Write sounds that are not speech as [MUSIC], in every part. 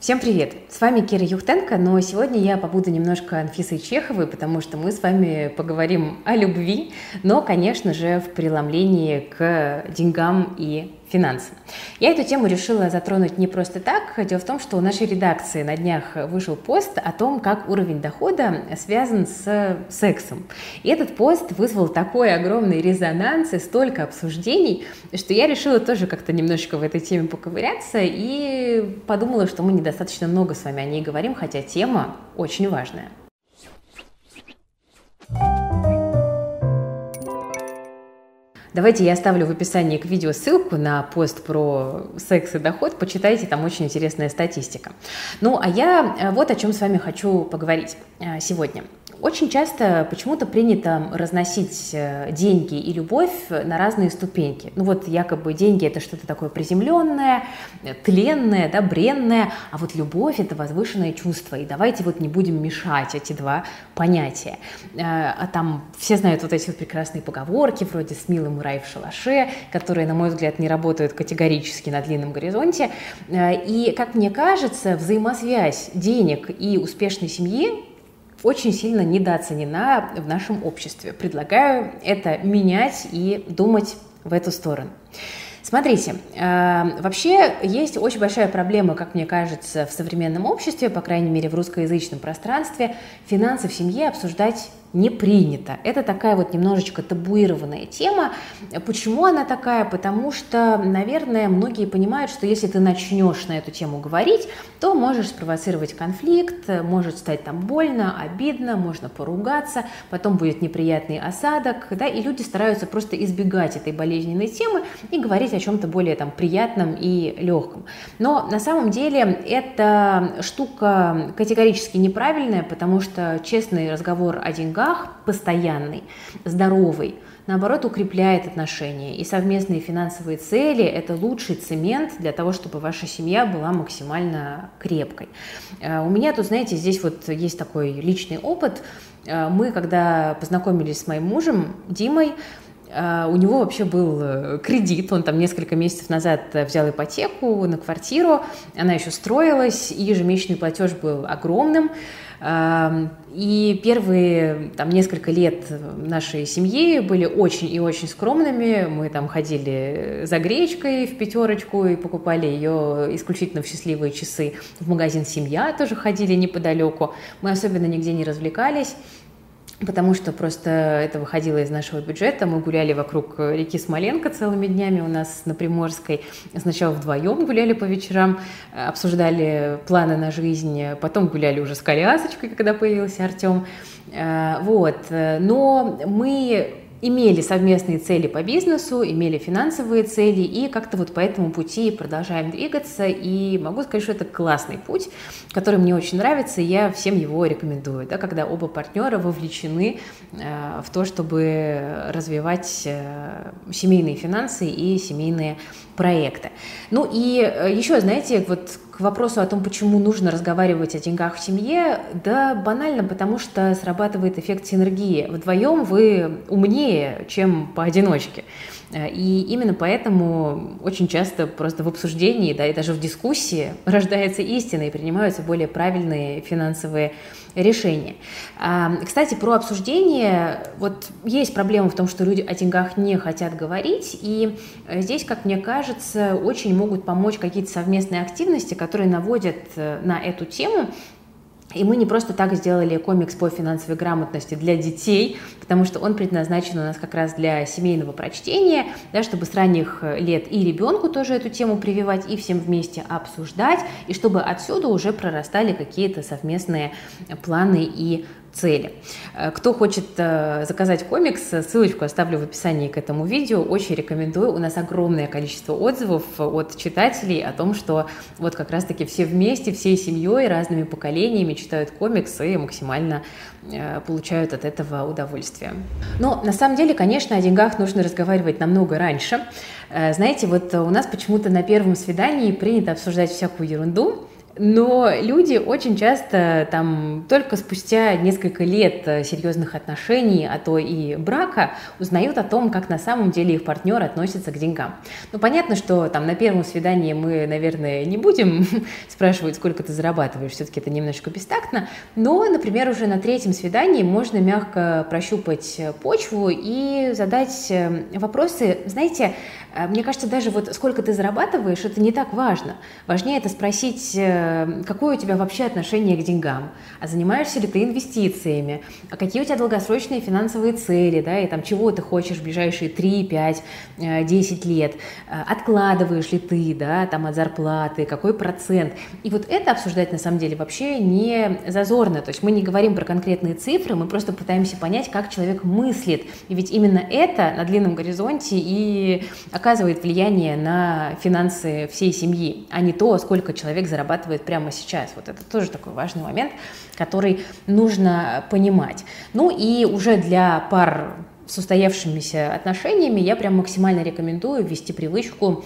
Всем привет! С вами Кира Юхтенко, но сегодня я побуду немножко Анфисой Чеховой, потому что мы с вами поговорим о любви, но, конечно же, в преломлении к деньгам и финансам. Я эту тему решила затронуть не просто так. Дело в том, что у нашей редакции на днях вышел пост о том, как уровень дохода связан с сексом. И этот пост вызвал такой огромный резонанс и столько обсуждений, что я решила тоже как-то немножечко в этой теме поковыряться и подумала, что мы недостаточно много с вами о ней говорим, хотя тема очень важная. Давайте я оставлю в описании к видео ссылку на пост про секс и доход. Почитайте, там очень интересная статистика. Ну, а я э, вот о чем с вами хочу поговорить э, сегодня. Очень часто почему-то принято разносить э, деньги и любовь на разные ступеньки. Ну вот якобы деньги это что-то такое приземленное, тленное, да, бренное, а вот любовь это возвышенное чувство. И давайте вот не будем мешать эти два понятия. Э, а там все знают вот эти вот прекрасные поговорки вроде «с милым рай в шалаше», которые, на мой взгляд, не работают категорически на длинном горизонте. Э, и, как мне кажется, взаимосвязь денег и успешной семьи очень сильно недооценена в нашем обществе. Предлагаю это менять и думать в эту сторону. Смотрите, э, вообще есть очень большая проблема, как мне кажется, в современном обществе, по крайней мере в русскоязычном пространстве, финансы в семье обсуждать не принято. Это такая вот немножечко табуированная тема. Почему она такая? Потому что, наверное, многие понимают, что если ты начнешь на эту тему говорить, то можешь спровоцировать конфликт, может стать там больно, обидно, можно поругаться, потом будет неприятный осадок, да, и люди стараются просто избегать этой болезненной темы и говорить о чем-то более там приятном и легком. Но на самом деле эта штука категорически неправильная, потому что честный разговор о деньгах деньгах постоянный, здоровый, наоборот, укрепляет отношения. И совместные финансовые цели – это лучший цемент для того, чтобы ваша семья была максимально крепкой. Э, у меня тут, знаете, здесь вот есть такой личный опыт. Э, мы, когда познакомились с моим мужем Димой, э, у него вообще был кредит, он там несколько месяцев назад взял ипотеку на квартиру, она еще строилась, и ежемесячный платеж был огромным. И первые там, несколько лет нашей семьи были очень и очень скромными. Мы там ходили за гречкой в пятерочку и покупали ее исключительно в счастливые часы. В магазин «Семья» тоже ходили неподалеку. Мы особенно нигде не развлекались потому что просто это выходило из нашего бюджета. Мы гуляли вокруг реки Смоленко целыми днями у нас на Приморской. Сначала вдвоем гуляли по вечерам, обсуждали планы на жизнь, потом гуляли уже с колясочкой, когда появился Артем. Э, вот. Но мы имели совместные цели по бизнесу, имели финансовые цели, и как-то вот по этому пути продолжаем двигаться, и могу сказать, что это классный путь, который мне очень нравится, и я всем его рекомендую, да, когда оба партнера вовлечены э, в то, чтобы развивать э, семейные финансы и семейные проекты. Ну и э, еще, знаете, вот к вопросу о том, почему нужно разговаривать о деньгах в семье, да банально, потому что срабатывает эффект синергии. Вдвоем вы умнее, чем поодиночке. Э, и именно поэтому очень часто просто в обсуждении, да, и даже в дискуссии [LAUGHS] рождается истина и принимаются более правильные финансовые решения. Кстати, про обсуждение, вот есть проблема в том, что люди о деньгах не хотят говорить, и э, здесь, как мне кажется, очень могут помочь какие-то совместные активности, которые наводят э, на эту тему, и мы не просто так сделали комикс по финансовой грамотности для детей, потому что он предназначен у нас как раз для семейного прочтения, да, чтобы с ранних лет и ребенку тоже эту тему прививать, и всем вместе обсуждать, и чтобы отсюда уже прорастали какие-то совместные планы и цели. Э, кто хочет э, заказать комикс, ссылочку оставлю в описании к этому видео. Очень рекомендую. У нас огромное количество отзывов от читателей о том, что вот как раз-таки все вместе, всей семьей, разными поколениями читают комикс и максимально э, получают от этого удовольствие. Но на самом деле, конечно, о деньгах нужно разговаривать намного раньше. Знаете, вот у нас почему-то на первом свидании принято обсуждать всякую ерунду, но люди очень часто там только спустя несколько лет серьезных отношений, а то и брака, узнают о том, как на самом деле их партнер относится к деньгам. Ну, понятно, что там на первом свидании мы, наверное, не будем [LAUGHS] спрашивать, сколько ты зарабатываешь, все-таки это немножечко бестактно, но, например, уже на третьем свидании можно мягко прощупать почву и задать э, вопросы, знаете, э, мне кажется, даже вот сколько ты зарабатываешь, это не так важно. Важнее это спросить, э, какое у тебя вообще отношение к деньгам, а занимаешься ли ты инвестициями, а какие у тебя долгосрочные финансовые цели, да, и там чего ты хочешь в ближайшие 3, 5, 10 лет, откладываешь ли ты, да, там от зарплаты, какой процент. И вот это обсуждать на самом деле вообще не зазорно, то есть мы не говорим про конкретные цифры, мы просто пытаемся понять, как человек мыслит, и ведь именно это на длинном горизонте и оказывает влияние на финансы всей семьи, а не то, сколько человек зарабатывает прямо сейчас. Вот это тоже такой важный момент, который нужно понимать. Ну и уже для пар с устоявшимися отношениями я прям максимально рекомендую ввести привычку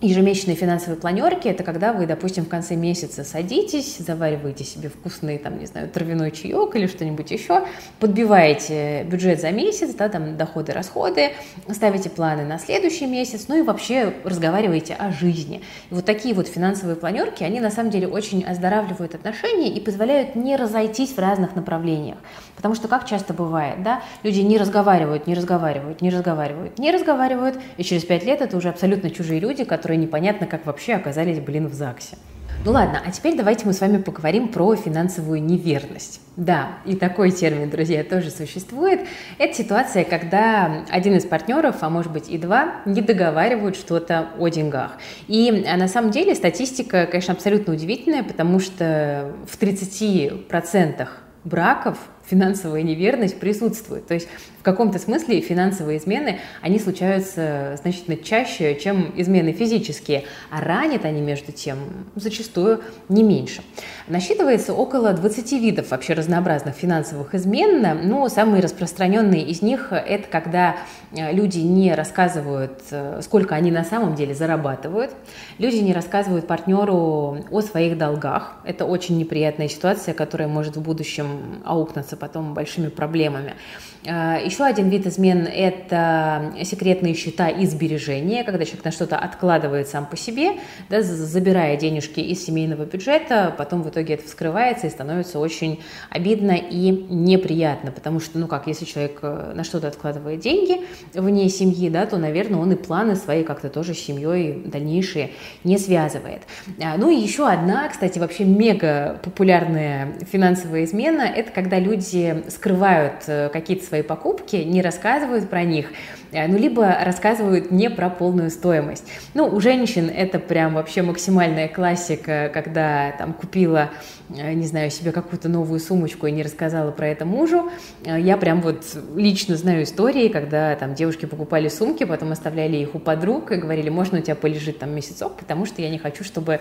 Ежемесячные финансовые планерки – это когда вы, допустим, в конце месяца садитесь, завариваете себе вкусный, там, не знаю, травяной чаек или что-нибудь еще, подбиваете бюджет за месяц, да, там, доходы, расходы, ставите планы на следующий месяц, ну и вообще разговариваете о жизни. И вот такие вот финансовые планерки, они на самом деле очень оздоравливают отношения и позволяют не разойтись в разных направлениях. Потому что, как часто бывает, да, люди не разговаривают, не разговаривают, не разговаривают, не разговаривают, и через пять лет это уже абсолютно чужие люди, которые которые непонятно как вообще оказались, блин, в ЗАГСе. Ну ладно, а теперь давайте мы с вами поговорим про финансовую неверность. Да, и такой термин, друзья, тоже существует. Это ситуация, когда один из партнеров, а может быть и два, не договаривают что-то о деньгах. И а, на самом деле статистика, конечно, абсолютно удивительная, потому что в 30% браков финансовая неверность присутствует. То есть в каком-то смысле финансовые измены, они случаются значительно чаще, чем измены физические, а ранят они, между тем, зачастую не меньше. Насчитывается около 20 видов вообще разнообразных финансовых измен, но самые распространенные из них – это когда э, люди не рассказывают, э, сколько они на самом деле зарабатывают, люди не рассказывают партнеру о своих долгах. Это очень неприятная ситуация, которая может в будущем аукнуться потом большими проблемами. А, Еще один вид измен – это секретные счета и сбережения, когда человек на что-то откладывает сам по себе, да, забирая денежки из семейного бюджета, потом в итоге это вскрывается и становится очень обидно и неприятно, потому что, ну как, если человек э, на что-то откладывает деньги вне семьи, да, то, наверное, он и планы свои как-то тоже с семьей дальнейшие не связывает. А, ну и еще одна, кстати, вообще мега популярная финансовая измена – это когда люди скрывают э, какие-то свои покупки, не рассказывают про них, ну, либо рассказывают не про полную стоимость. Ну, у женщин это прям вообще максимальная классика, когда там купила, э, не знаю, себе какую-то новую сумочку и не рассказала про это мужу. Э, я прям вот лично знаю истории, когда там девушки покупали сумки, потом оставляли их у подруг и говорили, можно у тебя полежит там месяцок, потому что я не хочу, чтобы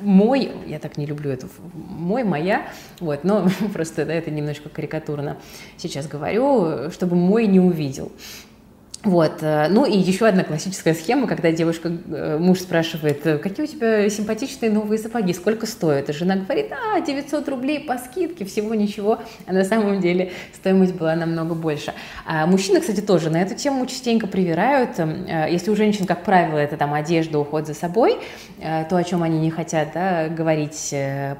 мой, я так не люблю это, мой, моя, вот, но [LAUGHS] просто, да, это немножко карикатурно сейчас говорю, чтобы мой не увидел. Вот. Э, ну и еще одна классическая схема, когда девушка, э, муж спрашивает, «Э, какие у тебя симпатичные новые сапоги, сколько стоят? И жена говорит, а, 900 рублей по скидке, всего ничего. А на самом деле стоимость была намного больше. А мужчины, кстати, тоже на эту тему частенько привирают. Если у женщин, как правило, это там одежда, уход за собой, то, о чем они не хотят да, говорить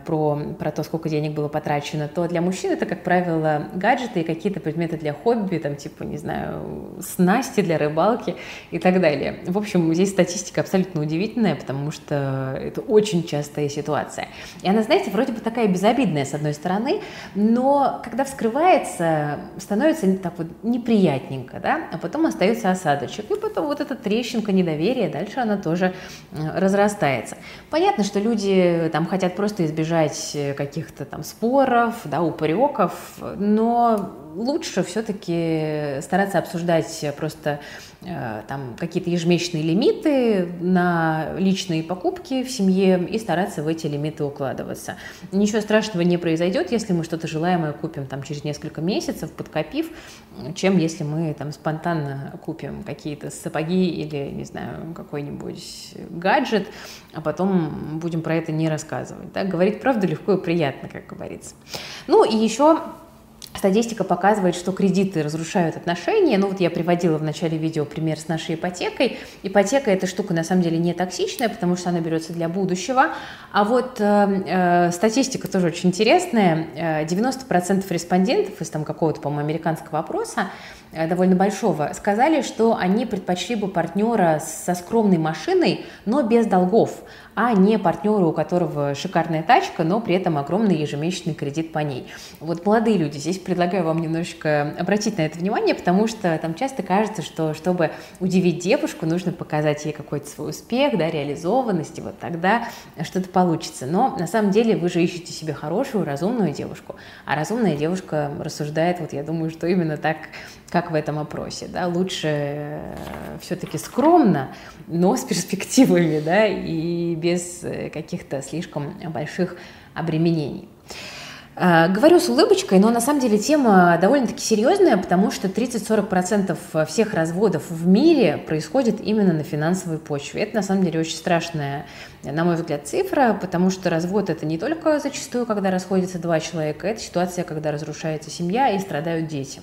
про, про то, сколько денег было потрачено, то для мужчин это, как правило, гаджеты и какие-то предметы для хобби, там, типа, не знаю, снасти, снасти для рыбалки и так далее. В общем, здесь статистика абсолютно удивительная, потому что это очень частая ситуация. И она, знаете, вроде бы такая безобидная с одной стороны, но когда вскрывается, становится так вот неприятненько, да, а потом остается осадочек, и потом вот эта трещинка недоверия, дальше она тоже э, разрастается. Понятно, что люди там хотят просто избежать каких-то там споров, да, упреков, но лучше все-таки стараться обсуждать просто Э, там какие-то ежемесячные лимиты на личные покупки в семье и стараться в эти лимиты укладываться. Ничего страшного не произойдет, если мы что-то желаемое купим там через несколько месяцев, подкопив, чем если мы там спонтанно купим какие-то сапоги или, не знаю, какой-нибудь гаджет, а потом будем про это не рассказывать. Да? Говорить правду легко и приятно, как говорится. Ну и еще Статистика показывает, что кредиты разрушают отношения. Ну вот я приводила в начале видео пример с нашей ипотекой. Ипотека эта штука на самом деле не токсичная, потому что она берется для будущего. А вот э, э, статистика тоже очень интересная. 90% э, респондентов из там какого-то, по-моему, американского опроса довольно большого, сказали, что они предпочли бы партнера со скромной машиной, но без долгов, а не партнера, у которого шикарная тачка, но при этом огромный ежемесячный кредит по ней. Вот молодые люди, здесь предлагаю вам немножечко обратить на это внимание, потому что там часто кажется, что чтобы удивить девушку, нужно показать ей какой-то свой успех, да, реализованность, и вот тогда что-то получится. Но на самом деле вы же ищете себе хорошую, разумную девушку, а разумная девушка рассуждает, вот я думаю, что именно так как в этом опросе, да, лучше э, все-таки скромно, но с перспективами, да, и без э, каких-то слишком больших обременений. Э, говорю с улыбочкой, но на самом деле тема довольно-таки серьезная, потому что 30-40% всех разводов в мире происходит именно на финансовой почве. Это на самом деле очень страшная, на мой взгляд, цифра, потому что развод это не только зачастую, когда расходятся два человека, это ситуация, когда разрушается семья и страдают дети.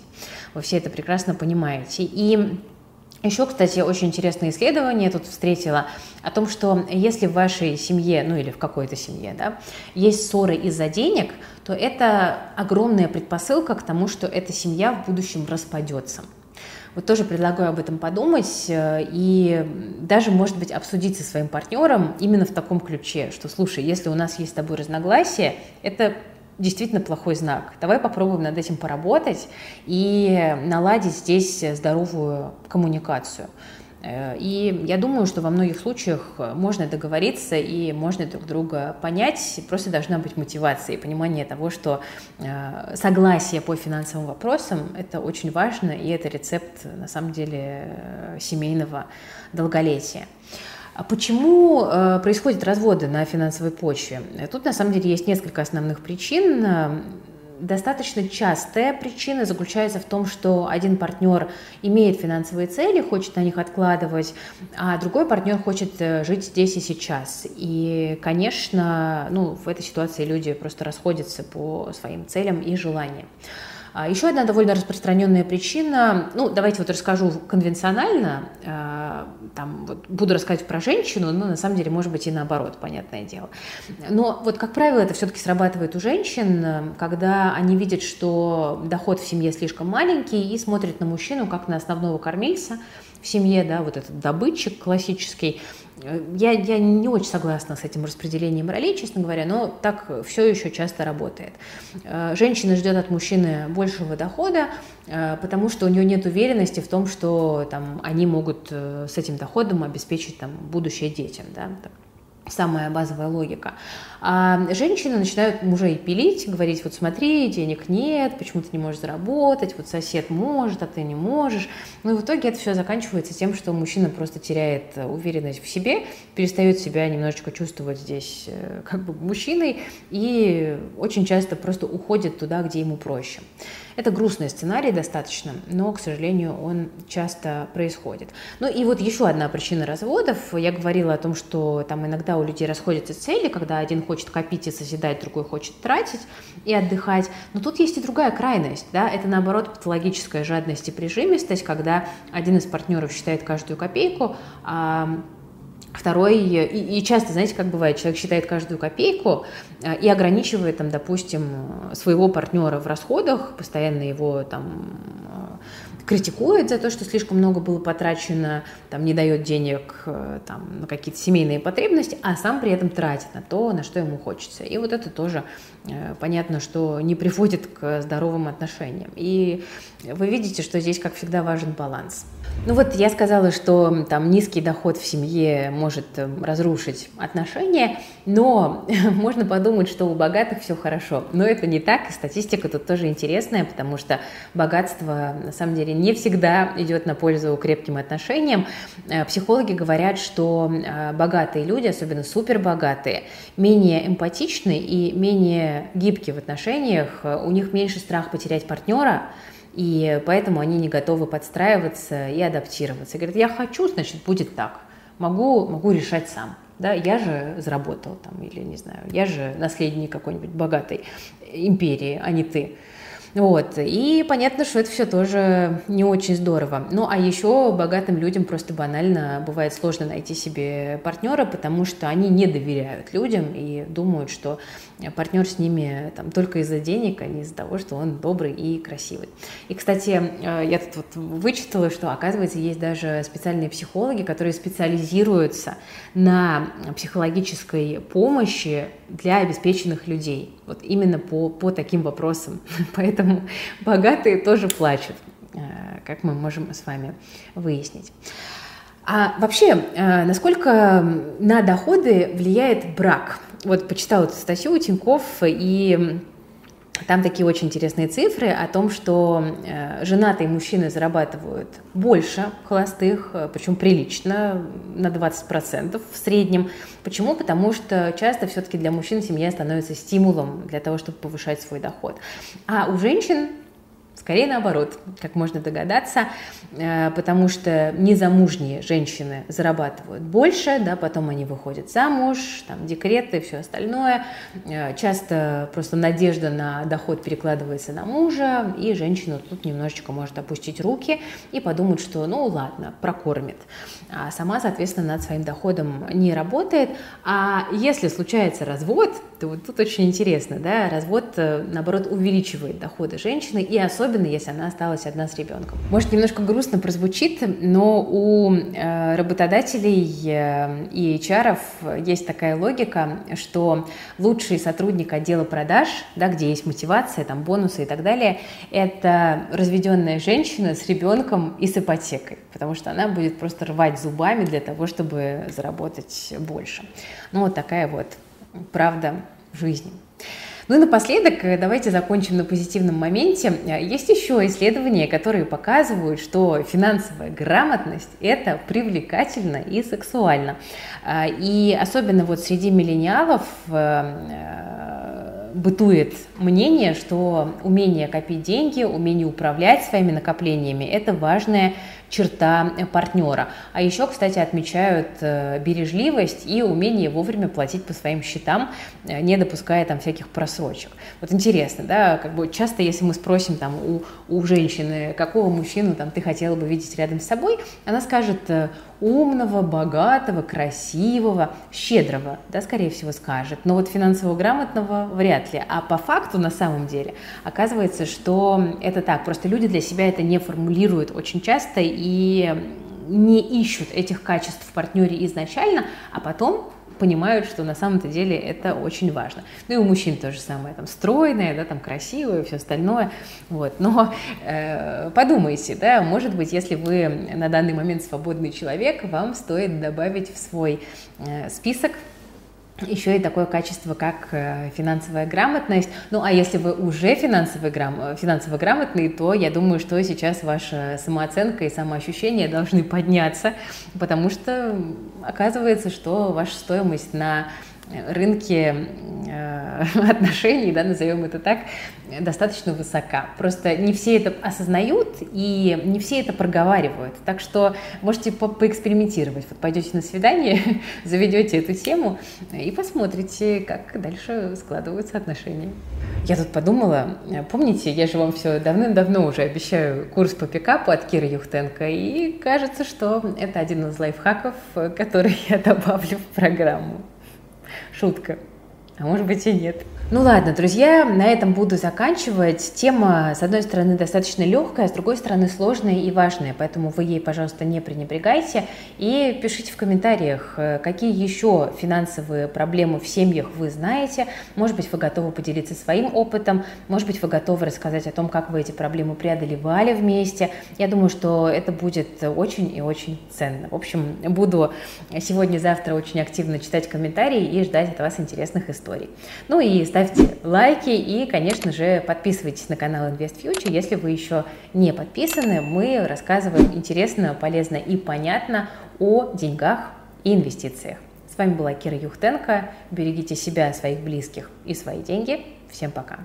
Вы все это прекрасно понимаете. И еще, кстати, очень интересное исследование я тут встретила о том, что если в вашей семье, ну или в какой-то семье, да, есть ссоры из-за денег, то это огромная предпосылка к тому, что эта семья в будущем распадется. Вот тоже предлагаю об этом подумать э, и даже, может быть, обсудить со своим партнером именно в таком ключе, что, слушай, если у нас есть с тобой разногласия, это действительно плохой знак. Давай попробуем над этим поработать и наладить здесь здоровую коммуникацию. Э, и я думаю, что во многих случаях можно договориться и можно друг друга понять. Просто должна быть мотивация и понимание того, что э, согласие по финансовым вопросам – это очень важно, и это рецепт, на самом деле, э, семейного долголетия. А почему э, происходят разводы на финансовой почве? Тут на самом деле есть несколько основных причин. Достаточно частая причина заключается в том, что один партнер имеет финансовые цели, хочет на них откладывать, а другой партнер хочет э, жить здесь и сейчас. И, конечно, ну, в этой ситуации люди просто расходятся по своим целям и желаниям. А еще одна довольно распространенная причина, ну, давайте вот расскажу конвенционально, а, там, вот, буду рассказывать про женщину, но на самом деле, может быть, и наоборот, понятное дело. Но вот, как правило, это все-таки срабатывает у женщин, когда они видят, что доход в семье слишком маленький и смотрят на мужчину как на основного кормильца в семье, да, вот этот добытчик классический, я, я не очень согласна с этим распределением ролей, честно говоря, но так все еще часто работает. Э, женщина ждет от мужчины большего дохода, э, потому что у нее нет уверенности в том, что там, они могут э, с этим доходом обеспечить там, будущее детям. Да? Самая базовая логика. А женщины начинают мужей пилить, говорить, вот смотри, денег нет, почему ты не можешь заработать, вот сосед может, а ты не можешь. Ну и в итоге это все заканчивается тем, что мужчина просто теряет уверенность в себе, перестает себя немножечко чувствовать здесь э, как бы мужчиной и очень часто просто уходит туда, где ему проще. Это грустный сценарий достаточно, но, к сожалению, он часто происходит. Ну и вот еще одна причина разводов. Я говорила о том, что там иногда у людей расходятся цели, когда один хочет копить и созидать, другой хочет тратить и отдыхать. Но тут есть и другая крайность. Да? Это, наоборот, патологическая жадность и прижимистость, когда один из партнеров считает каждую копейку, а Второй, и, и часто, знаете, как бывает, человек считает каждую копейку э, и ограничивает, там, допустим, своего партнера в расходах, постоянно его там э, критикует за то, что слишком много было потрачено, там, не дает денег э, там, на какие-то семейные потребности, а сам при этом тратит на то, на что ему хочется. И вот это тоже понятно, что не приводит к здоровым отношениям. И вы видите, что здесь, как всегда, важен баланс. Ну вот я сказала, что там низкий доход в семье может эм, разрушить отношения, но [LAUGHS] можно подумать, что у богатых все хорошо. Но это не так, статистика тут тоже интересная, потому что богатство на самом деле не всегда идет на пользу крепким отношениям. Э, психологи говорят, что э, богатые люди, особенно супербогатые, менее эмпатичны и менее гибкие в отношениях, у них меньше страх потерять партнера, и поэтому они не готовы подстраиваться и адаптироваться. И говорят, я хочу, значит, будет так. Могу, могу решать сам. Да, я же заработал там, или не знаю, я же наследник какой-нибудь богатой империи, а не ты. Вот. И понятно, что это все тоже не очень здорово. Ну, а еще богатым людям просто банально бывает сложно найти себе партнера, потому что они не доверяют людям и думают, что партнер с ними там только из-за денег, а не из-за того, что он добрый и красивый. И, кстати, э, я тут вот вычитала, что, оказывается, есть даже специальные психологи, которые специализируются на психологической помощи для обеспеченных людей. Вот именно по, по таким вопросам. [LAUGHS] Поэтому богатые тоже плачут, э, как мы можем с вами выяснить. А вообще, э, насколько на доходы влияет брак? Вот почитала эту статью Тиньков, и там такие очень интересные цифры о том, что э, женатые мужчины зарабатывают больше холостых, э, причем прилично, на 20% в среднем. Почему? Потому что часто все-таки для мужчин семья становится стимулом для того, чтобы повышать свой доход. А у женщин Скорее наоборот, как можно догадаться, э, потому что незамужние женщины зарабатывают больше, да, потом они выходят замуж, там декреты все остальное. Э, часто просто надежда на доход перекладывается на мужа, и женщина тут немножечко может опустить руки и подумать, что ну ладно, прокормит. А сама, соответственно, над своим доходом не работает. А если случается развод, то вот тут очень интересно, да, развод, э, наоборот, увеличивает доходы женщины, и особенно, если она осталась одна с ребенком. Может, немножко грустно прозвучит, но у э, работодателей э, и HR есть такая логика, что лучший сотрудник отдела продаж, да, где есть мотивация, там, бонусы и так далее, это разведенная женщина с ребенком и с ипотекой, потому что она будет просто рвать зубами для того, чтобы заработать больше. Ну, вот такая вот правда жизни. Ну и напоследок, э, давайте закончим на позитивном моменте. Э, есть еще исследования, которые показывают, что финансовая грамотность – это привлекательно и сексуально. Э, и особенно вот среди миллениалов бытует мнение, что умение копить деньги, умение управлять своими накоплениями – это важная черта партнера. А еще, кстати, отмечают э, бережливость и умение вовремя платить по своим счетам, э, не допуская там всяких просрочек. Вот интересно, да, как бы часто, если мы спросим там у, у женщины, какого мужчину там ты хотела бы видеть рядом с собой, она скажет э, умного, богатого, красивого, щедрого, да, скорее всего, скажет. Но вот финансово грамотного вряд ли. А по факту, на самом деле, оказывается, что это так. Просто люди для себя это не формулируют очень часто и не ищут этих качеств в партнере изначально, а потом понимают, что на самом-то деле это очень важно. Ну и у мужчин то же самое, там стройное, да, там красивое, все остальное, вот. Но э, подумайте, да, может быть, если вы на данный момент свободный человек, вам стоит добавить в свой э, список еще и такое качество, как э, финансовая грамотность. Ну, а если вы уже финансово, грам... финансово грамотный, то я думаю, что сейчас ваша самооценка и самоощущение должны подняться, потому что оказывается, что ваша стоимость на рынке э, [LAUGHS] отношений, да, назовем это так, достаточно высока. Просто не все это осознают и не все это проговаривают. Так что можете по поэкспериментировать. Вот пойдете на свидание, [LAUGHS] заведете эту тему и посмотрите, как дальше складываются отношения. Я тут подумала, помните, я же вам все давным-давно уже обещаю курс по пикапу от Киры Юхтенко, и кажется, что это один из лайфхаков, который [LAUGHS] я добавлю в программу. Шутка. а может быть и нет. Ну ладно, друзья, на этом буду заканчивать. Тема, с одной стороны, достаточно легкая, с другой стороны, сложная и важная, поэтому вы ей, пожалуйста, не пренебрегайте. И пишите в комментариях, э, какие еще финансовые проблемы в семьях вы знаете. Может быть, вы готовы поделиться своим опытом, может быть, вы готовы рассказать о том, как вы эти проблемы преодолевали вместе. Я думаю, что это будет очень и очень ценно. В общем, буду сегодня-завтра очень активно читать комментарии и ждать от вас интересных историй. Ну и ставьте лайки и, конечно же, подписывайтесь на канал Invest Future, если вы еще не подписаны. Мы рассказываем интересно, полезно и понятно о деньгах и инвестициях. С вами была Кира Юхтенко. Берегите себя, своих близких и свои деньги. Всем пока.